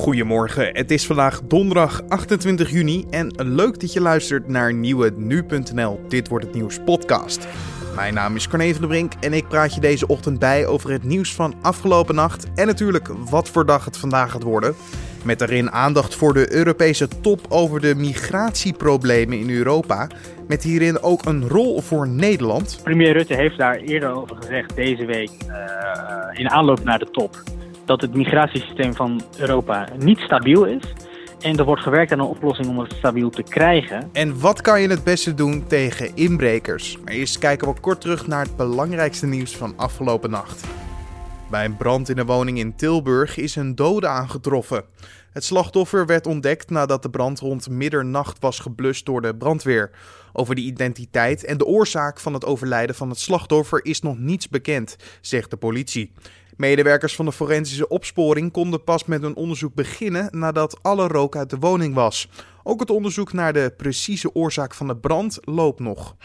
Goedemorgen, het is vandaag donderdag 28 juni en leuk dat je luistert naar nieuwe nu.nl Dit wordt het nieuws podcast. Mijn naam is Corne van der Brink en ik praat je deze ochtend bij over het nieuws van afgelopen nacht en natuurlijk wat voor dag het vandaag gaat worden. Met daarin aandacht voor de Europese top over de migratieproblemen in Europa. Met hierin ook een rol voor Nederland. Premier Rutte heeft daar eerder over gezegd deze week uh, in aanloop naar de top dat het migratiesysteem van Europa niet stabiel is. En er wordt gewerkt aan een oplossing om het stabiel te krijgen. En wat kan je het beste doen tegen inbrekers? Maar eerst kijken we kort terug naar het belangrijkste nieuws van afgelopen nacht. Bij een brand in een woning in Tilburg is een dode aangetroffen. Het slachtoffer werd ontdekt nadat de brand rond middernacht was geblust door de brandweer. Over de identiteit en de oorzaak van het overlijden van het slachtoffer is nog niets bekend, zegt de politie. Medewerkers van de forensische opsporing konden pas met hun onderzoek beginnen nadat alle rook uit de woning was. Ook het onderzoek naar de precieze oorzaak van de brand loopt nog.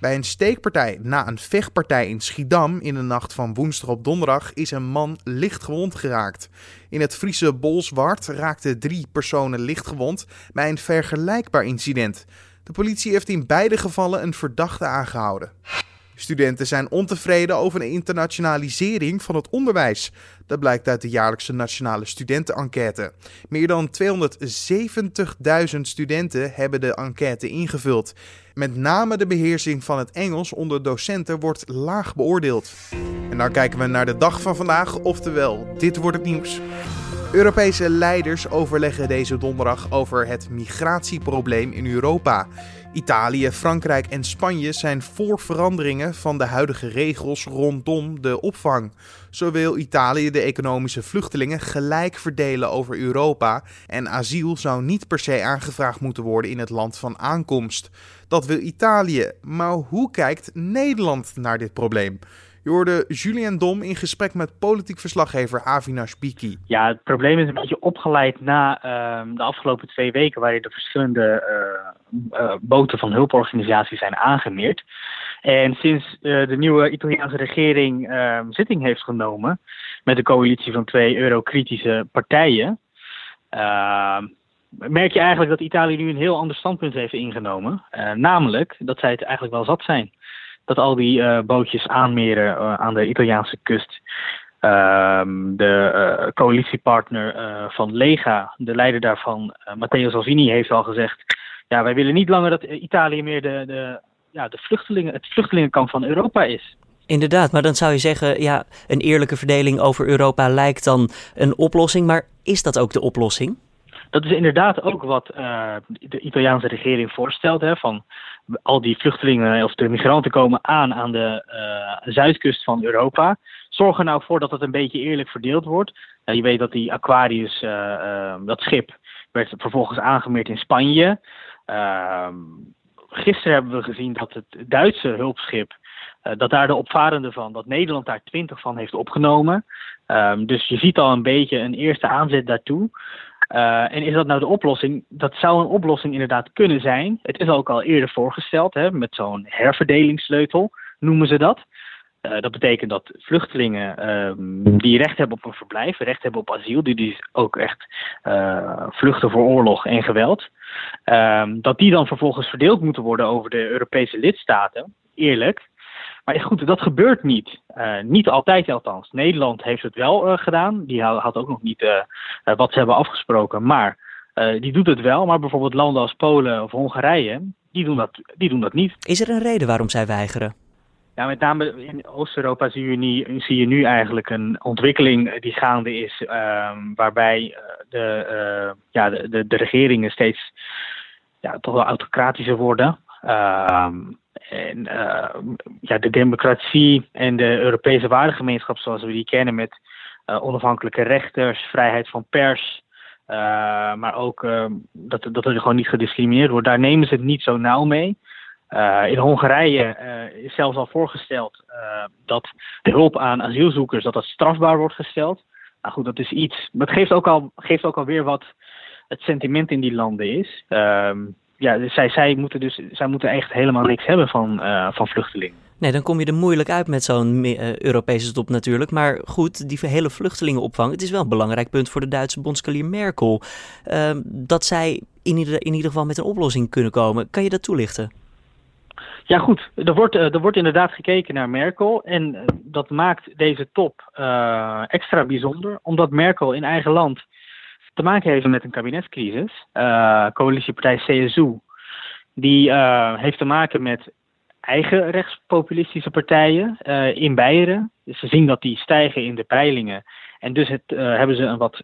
Bij een steekpartij na een vechtpartij in Schiedam in de nacht van woensdag op donderdag is een man licht gewond geraakt. In het Friese Bolsward raakten drie personen licht gewond bij een vergelijkbaar incident. De politie heeft in beide gevallen een verdachte aangehouden. Studenten zijn ontevreden over de internationalisering van het onderwijs. Dat blijkt uit de jaarlijkse nationale studentenenquête. Meer dan 270.000 studenten hebben de enquête ingevuld. Met name de beheersing van het Engels onder docenten wordt laag beoordeeld. En dan kijken we naar de dag van vandaag, oftewel, dit wordt het nieuws. Europese leiders overleggen deze donderdag over het migratieprobleem in Europa. Italië, Frankrijk en Spanje zijn voor veranderingen van de huidige regels rondom de opvang. Zo wil Italië de economische vluchtelingen gelijk verdelen over Europa en asiel zou niet per se aangevraagd moeten worden in het land van aankomst. Dat wil Italië, maar hoe kijkt Nederland naar dit probleem? Je hoorde Julian Dom in gesprek met politiek verslaggever Avinash Biki. Ja, het probleem is een beetje opgeleid na uh, de afgelopen twee weken, waarin de verschillende uh, uh, boten van hulporganisaties zijn aangemeerd. En sinds uh, de nieuwe Italiaanse regering ehm, zitting heeft genomen met een coalitie van twee eurokritische partijen, ehm, merk je eigenlijk dat Italië nu een heel ander standpunt heeft ingenomen. namelijk dat zij het eigenlijk wel zat zijn dat al die uh, bootjes aanmeren uh, aan de Italiaanse kust. Um, de uh, coalitiepartner van Lega, de leider daarvan, Matteo Salvini, heeft al gezegd: ja, wij willen niet langer dat Italië meer de, de, ja, de vluchtelingen, het vluchtelingenkamp van Europa is. Inderdaad, maar dan zou je zeggen, ja, een eerlijke verdeling over Europa lijkt dan een oplossing, maar is dat ook de oplossing? Dat is inderdaad ook wat de Italiaanse regering voorstelt. Hè, van al die vluchtelingen of de migranten komen aan aan de uh, zuidkust van Europa. Zorg er nou voor dat het een beetje eerlijk verdeeld wordt. Uh, je weet dat die Aquarius, uh, dat schip, werd vervolgens aangemeerd in Spanje. Ehm, gisteren hebben we gezien dat het Duitse hulpschip, dat daar de opvarenden van, dat Nederland daar twintig van heeft opgenomen. Um, dus je ziet al een beetje een eerste aanzet daartoe. Uh, en is dat nou de oplossing? Dat zou een oplossing inderdaad kunnen zijn. Het is ook al eerder voorgesteld, hè, met zo'n herverdelingssleutel noemen ze dat. Uh, dat betekent dat vluchtelingen um, die recht hebben op een verblijf, recht hebben op asiel, die, die ook echt uh, vluchten voor oorlog en geweld, um, dat die dan vervolgens verdeeld moeten worden over de Europese lidstaten, eerlijk. Maar goed, dat gebeurt niet. Uh, niet altijd althans. Nederland heeft het wel uh, gedaan. Die had ook nog niet uh, wat ze hebben afgesproken. Maar die doet het wel. Maar bijvoorbeeld landen als Polen of Hongarije, die doen, dat, die doen dat niet. Is er een reden waarom zij weigeren? Ja, met name in Oost-Europa zie, je nu, zie je nu eigenlijk een ontwikkeling die gaande is. Ehm, waarbij de, ja, de, de, de regeringen steeds ja, toch wel autocratischer worden. Ehm, en uh, ja, de democratie en de Europese waardegemeenschap zoals we die kennen met uh, onafhankelijke rechters, vrijheid van pers, uh, maar ook dat, dat er gewoon niet gediscrimineerd wordt, daar nemen ze het niet zo nauw mee. in Hongarije is zelfs al voorgesteld dat de hulp aan asielzoekers dat dat strafbaar wordt gesteld. Nou goed, dat is iets. Maar het geeft ook, al, geeft ook alweer wat het sentiment in die landen is ja, dus zij, zij, moeten dus, zij moeten echt helemaal niks hebben van, uh, van vluchtelingen. Nee, dan kom je er moeilijk uit met zo'n uh, Europese top natuurlijk. Maar goed, die hele vluchtelingenopvang, het is wel een belangrijk punt voor de Duitse bondskanselier Merkel. Uh, dat zij in ieder, in ieder geval met een oplossing kunnen komen. Kan je dat toelichten? Ja, goed. Er wordt, er wordt inderdaad gekeken naar Merkel. En dat maakt deze top extra bijzonder, omdat Merkel in eigen land te maken heeft met een kabinetscrisis. Uh, coalitiepartij CSU, die uh, heeft te maken met eigen rechtspopulistische partijen in Beieren. Dus ze zien dat die stijgen in de peilingen. En dus het, hebben ze een wat,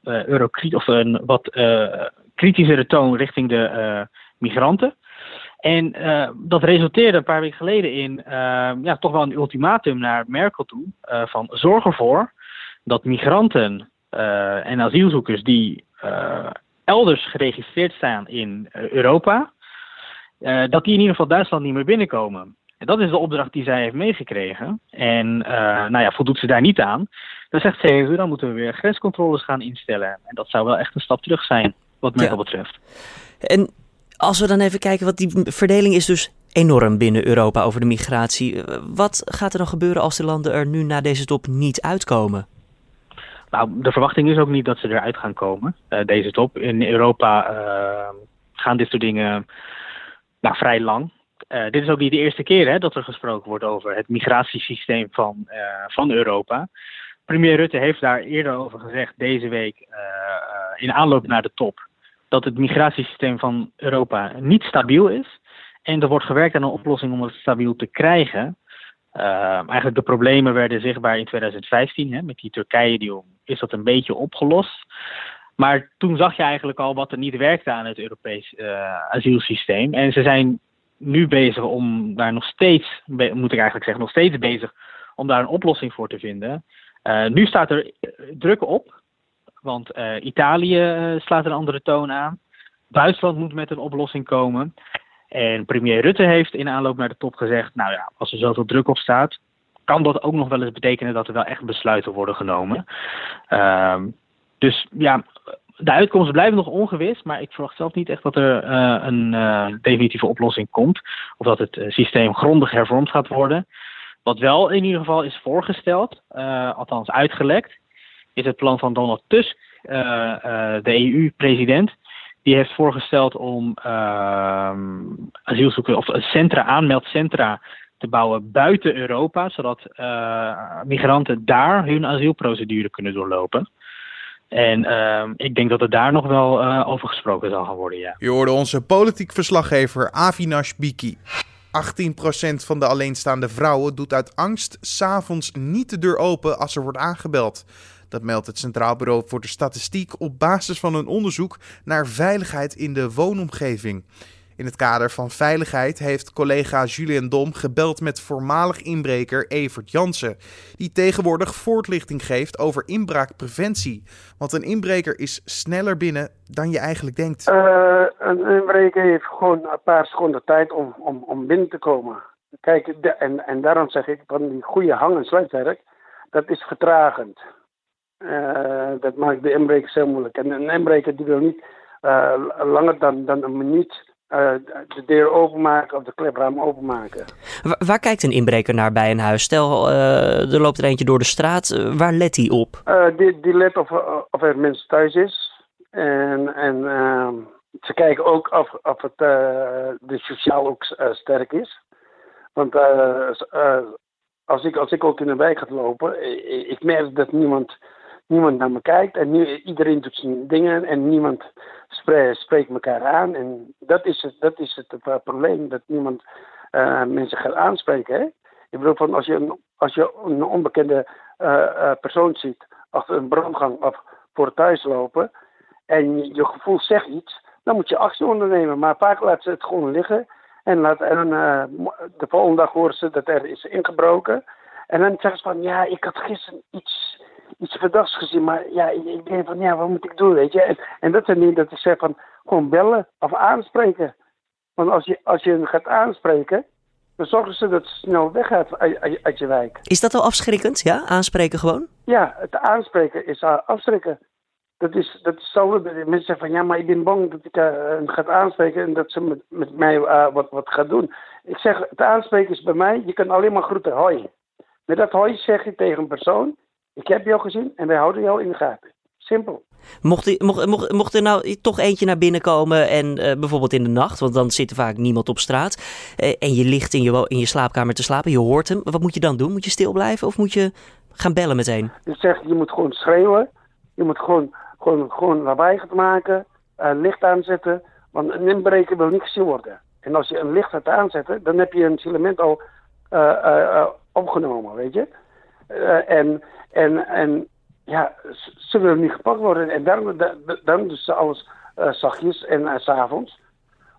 of een wat kritischere toon richting de migranten. En dat resulteerde een paar weken geleden in ja, toch wel een ultimatum naar Merkel toe. Van zorg ervoor dat migranten en asielzoekers die elders geregistreerd staan in Europa, dat die in ieder geval Duitsland niet meer binnenkomen. En dat is de opdracht die zij heeft meegekregen. En nou ja, voldoet ze daar niet aan, dan zegt CSU, dan moeten we weer grenscontroles gaan instellen. En dat zou wel echt een stap terug zijn, wat Merkel ja. betreft. En als we dan even kijken, wat die verdeling is dus enorm binnen Europa over de migratie. Wat gaat er dan gebeuren als de landen er nu na deze top niet uitkomen? Nou, de verwachting is ook niet dat ze eruit gaan komen, uh, deze top. In Europa uh, gaan dit soort dingen nou, vrij lang. Uh, dit is ook niet de eerste keer hè, dat er gesproken wordt over het migratiesysteem van, van Europa. Premier Rutte heeft daar eerder over gezegd deze week in aanloop naar de top dat het migratiesysteem van Europa niet stabiel is. En er wordt gewerkt aan een oplossing om het stabiel te krijgen. Uh, eigenlijk de problemen werden zichtbaar in 2015 hè, met die Turkije-deal. Is dat een beetje opgelost? Maar toen zag je eigenlijk al wat er niet werkte aan het Europees uh, asielsysteem. En ze zijn nu bezig om daar nog steeds, moet ik eigenlijk zeggen, nog steeds bezig om daar een oplossing voor te vinden. Uh, nu staat er druk op want Italië slaat een andere toon aan. Duitsland moet met een oplossing komen. En premier Rutte heeft in aanloop naar de top gezegd: Nou ja, als er zoveel druk op staat, kan dat ook nog wel eens betekenen dat er wel echt besluiten worden genomen. Uh, dus ja, de uitkomsten blijven nog ongewis, maar ik verwacht zelf niet echt dat er uh, een definitieve oplossing komt. Of dat het systeem grondig hervormd gaat worden. Wat wel in ieder geval is voorgesteld, althans uitgelekt, is het plan van Donald Tusk, de EU-president. Die heeft voorgesteld om uh, asielzoekers of centra, aanmeldcentra te bouwen buiten Europa, zodat uh, migranten daar hun asielprocedure kunnen doorlopen. En uh, ik denk dat er daar nog wel uh, over gesproken zal gaan worden, ja. Je hoorde onze politiek verslaggever Avinash Biki. 18% van de alleenstaande vrouwen doet uit angst s'avonds niet de deur open als er wordt aangebeld. Dat meldt het Centraal Bureau voor de Statistiek op basis van een onderzoek naar veiligheid in de woonomgeving. In het kader van veiligheid heeft collega Julien Dom gebeld met voormalig inbreker Evert Jansen, die tegenwoordig voortlichting geeft over inbraakpreventie. Want een inbreker is sneller binnen dan je eigenlijk denkt. Uh, een inbreker heeft gewoon een paar seconden tijd om, om, om binnen te komen. Kijk, en, en daarom zeg ik van die goede hang- en sluitwerk, dat is vertragend. Uh, dat maakt de inbreker heel moeilijk. En een inbreker die wil niet uh, langer dan, dan een minuut de deur openmaken of de klepraam openmaken. Waar, waar, kijkt een inbreker naar bij een huis? Stel, er loopt er eentje door de straat. waar let hij op? die, die let of, of er mensen thuis is. En, en ehm, ze kijken ook of, of het de sociaal ook sterk is. Want als, ik, als ik ook in de wijk ga lopen, ik, ik merk dat niemand niemand naar me kijkt en nu, iedereen doet zijn dingen en niemand spreekt, elkaar aan. En dat is het, dat is het, het probleem, dat niemand uh, mensen gaat aanspreken. Hè? Ik bedoel, van als, je een, als je een onbekende uh, persoon ziet achter een brandgang of voor thuis lopen en je gevoel zegt iets, dan moet je actie ondernemen. Maar vaak laat ze het gewoon liggen en, laat, en de volgende dag horen ze dat er is ingebroken. En dan zeggen ze van, ja, ik had gisteren iets iets verdachts gezien. Maar ja, ik, denk van ja, wat moet ik doen, weet je. En, en dat is niet dat ik zeg van gewoon bellen of aanspreken. Want als je, als je hem gaat aanspreken, dan zorgen ze dat het snel weggaat uit, uit, je wijk. Is dat al afschrikkend, ja? Aanspreken gewoon? Ja, het aanspreken is afschrikken. Dat is, dat is zo. Mensen zeggen van ja, maar ik ben bang dat ik uh, hem ga aanspreken en dat ze met, met mij uh, wat, wat gaat doen. Ik zeg, het aanspreken is bij mij, je kan alleen maar groeten, hoi. Met dat hoi zeg je tegen een persoon, ik heb jou gezien en wij houden jou in de gaten. Simpel. Mocht, mocht, mocht, mocht er nou toch eentje naar binnen komen en uh, bijvoorbeeld in de nacht, want dan zit er vaak niemand op straat, uh, en je ligt in je, in je slaapkamer te slapen, je hoort hem, wat moet je dan doen? Moet je stil blijven of moet je gaan bellen meteen? Ik zeg, je moet gewoon schreeuwen, je moet gewoon, gewoon, gewoon lawaai gaan maken, uh, licht aanzetten, want een inbreker wil niet gezien worden. En als je een licht gaat aanzetten, dan heb je een element al opgenomen, weet je. en, en, en ja, ze willen niet gepakt worden. En daarom, daarom ze alles uh, zachtjes en uh, s'avonds.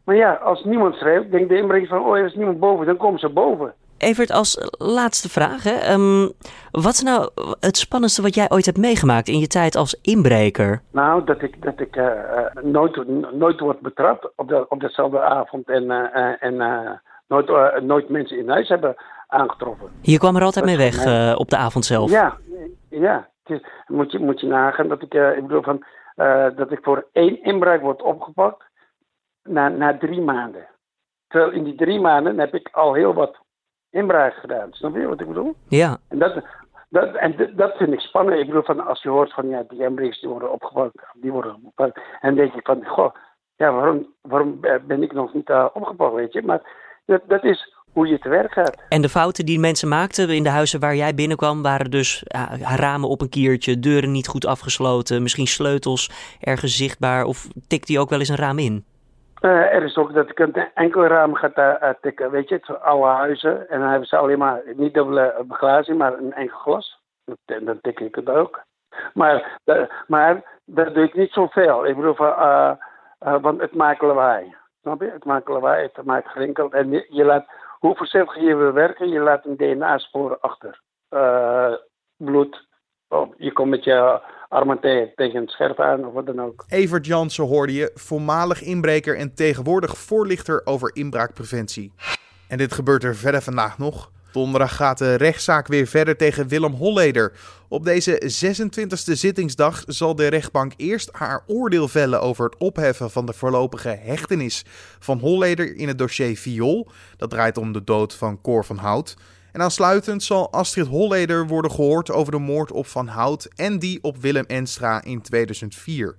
Maar ja, als niemand schreeuwt, denkt de inbreker van, oh, er is niemand boven, dan komen ze boven. Evert, als laatste vraag, hè. Um, wat is nou het spannendste wat jij ooit hebt meegemaakt in je tijd als inbreker? Nou, dat ik, dat ik uh, nooit, nooit word betrapt op, de, op dezelfde avond en, en nooit, nooit mensen in huis hebben aangetroffen. Je kwam er altijd mee weg op de avond zelf? Ja, ja moet je, moet je nagaan dat ik, uh, ik bedoel van, uh, dat ik voor één inbraak word opgepakt na, na drie maanden. Terwijl in die drie maanden heb ik al heel wat inbraken gedaan. Snap je wat ik bedoel? Ja. En dat, dat, en dat vind ik spannend. Ik bedoel, van, als je hoort van ja, die inbrekers die worden opgepakt, die worden opgepakt. En denk je van, goh, ja, waarom, waarom ben ik nog niet uh, opgepakt, weet je? Maar dat, dat is hoe je te werk gaat. En de fouten die mensen maakten in de huizen waar jij binnenkwam, waren dus ja, ramen op een kiertje, deuren niet goed afgesloten, misschien sleutels ergens zichtbaar of tikt die ook wel eens een raam in? Uh, er is ook dat ik een enkel raam ga uh, tikken, weet je, het oude huizen. En dan hebben ze alleen maar, niet dubbele beglazing, maar een enkel glas. Dan, dan tik ik het ook. Maar, uh, maar dat doe ik niet zoveel. Ik bedoel, van, want het maakt lawaai. Snap je? Het maakt lawaai, het maakt gerinkel. En je, je laat hoe voorzichtig je wil werken, je laat een DNA-spoor achter. Uh, bloed. Oh, je komt met je armen tegen het scherp aan of wat dan ook. Evert Jansen hoorde je, voormalig inbreker en tegenwoordig voorlichter over inbraakpreventie. En dit gebeurt er verder vandaag nog. Donderdag gaat de rechtszaak weer verder tegen Willem Holleder. Op deze 26e zittingsdag zal de rechtbank eerst haar oordeel vellen over het opheffen van de voorlopige hechtenis van Holleder in het dossier Viool. Dat draait om de dood van Cor van Hout. En aansluitend zal Astrid Holleder worden gehoord over de moord op Van Hout en die op Willem Enstra in 2004.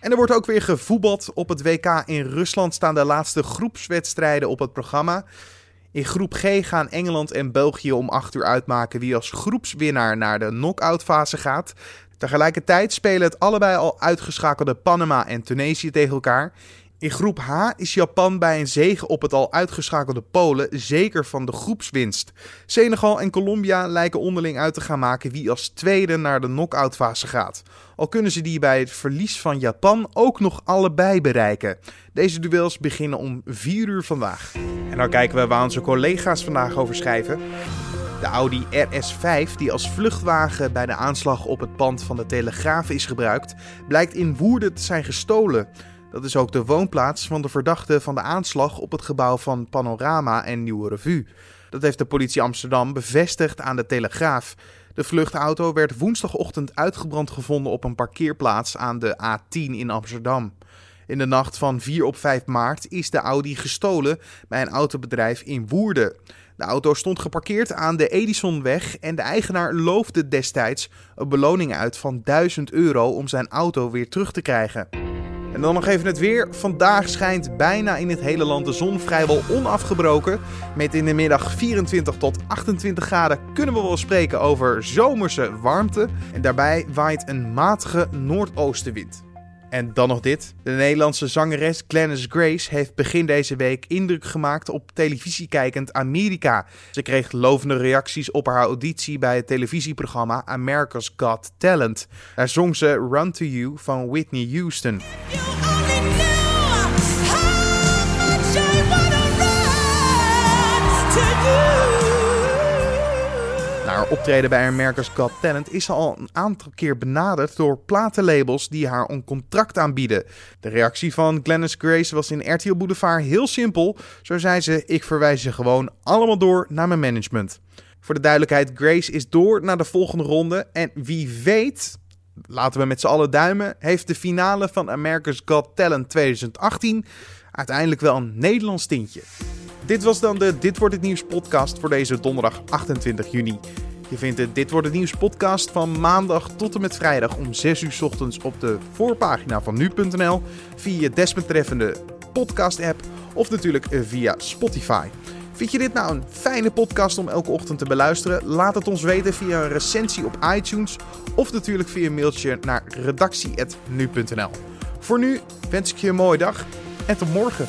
En er wordt ook weer gevoetbald. Op het WK in Rusland staan de laatste groepswedstrijden op het programma. In groep G gaan Engeland en België om 8 uur uitmaken wie als groepswinnaar naar de knock-out fase gaat. Tegelijkertijd spelen het allebei al uitgeschakelde Panama en Tunesië tegen elkaar. In groep H is Japan bij een zege op het al uitgeschakelde Polen zeker van de groepswinst. Senegal en Colombia lijken onderling uit te gaan maken wie als tweede naar de knock-out fase gaat. Al kunnen ze die bij het verlies van Japan ook nog allebei bereiken. Deze duels beginnen om 4 uur vandaag. En dan kijken we waar onze collega's vandaag over schrijven. De Audi RS5, die als vluchtwagen bij de aanslag op het pand van de Telegraaf is gebruikt, blijkt in Woerden te zijn gestolen. Dat is ook de woonplaats van de verdachte van de aanslag op het gebouw van Panorama en Nieuwe Revue. Dat heeft de politie Amsterdam bevestigd aan de Telegraaf. De vluchtauto werd woensdagochtend uitgebrand gevonden op een parkeerplaats aan de A10 in Amsterdam. In de nacht van 4 op 5 maart is de Audi gestolen bij een autobedrijf in Woerden. De auto stond geparkeerd aan de Edisonweg en de eigenaar loofde destijds een beloning uit van 1000 euro om zijn auto weer terug te krijgen. En dan nog even het weer. Vandaag schijnt bijna in het hele land de zon vrijwel onafgebroken. Met in de middag 24 tot 28 graden kunnen we wel spreken over zomerse warmte. En daarbij waait een matige noordoostenwind. En dan nog dit. De Nederlandse zangeres Glennis Grace heeft begin deze week indruk gemaakt op televisiekijkend Amerika. Ze kreeg lovende reacties op haar auditie bij het televisieprogramma America's Got Talent. Daar zong ze Run to You van Whitney Houston. Haar optreden bij America's Got Talent is al een aantal keer benaderd door platenlabels die haar een contract aanbieden. De reactie van Glennis Grace was in RTL Boulevard heel simpel. Zo zei ze: Ik verwijs ze gewoon allemaal door naar mijn management. Voor de duidelijkheid, Grace is door naar de volgende ronde. En wie weet, laten we met z'n allen duimen, heeft de finale van America's Got Talent 2018 uiteindelijk wel een Nederlands tintje. Dit was dan de Dit wordt het nieuws podcast voor deze donderdag 28 juni. Je vindt de Dit wordt het nieuws podcast van maandag tot en met vrijdag om 6 uur ochtends op de voorpagina van nu.nl, via je desbetreffende podcast app of natuurlijk via Spotify. Vind je dit nou een fijne podcast om elke ochtend te beluisteren? Laat het ons weten via een recensie op iTunes of natuurlijk via een mailtje naar redactie.nu.nl. Voor nu wens ik je een mooie dag en tot morgen.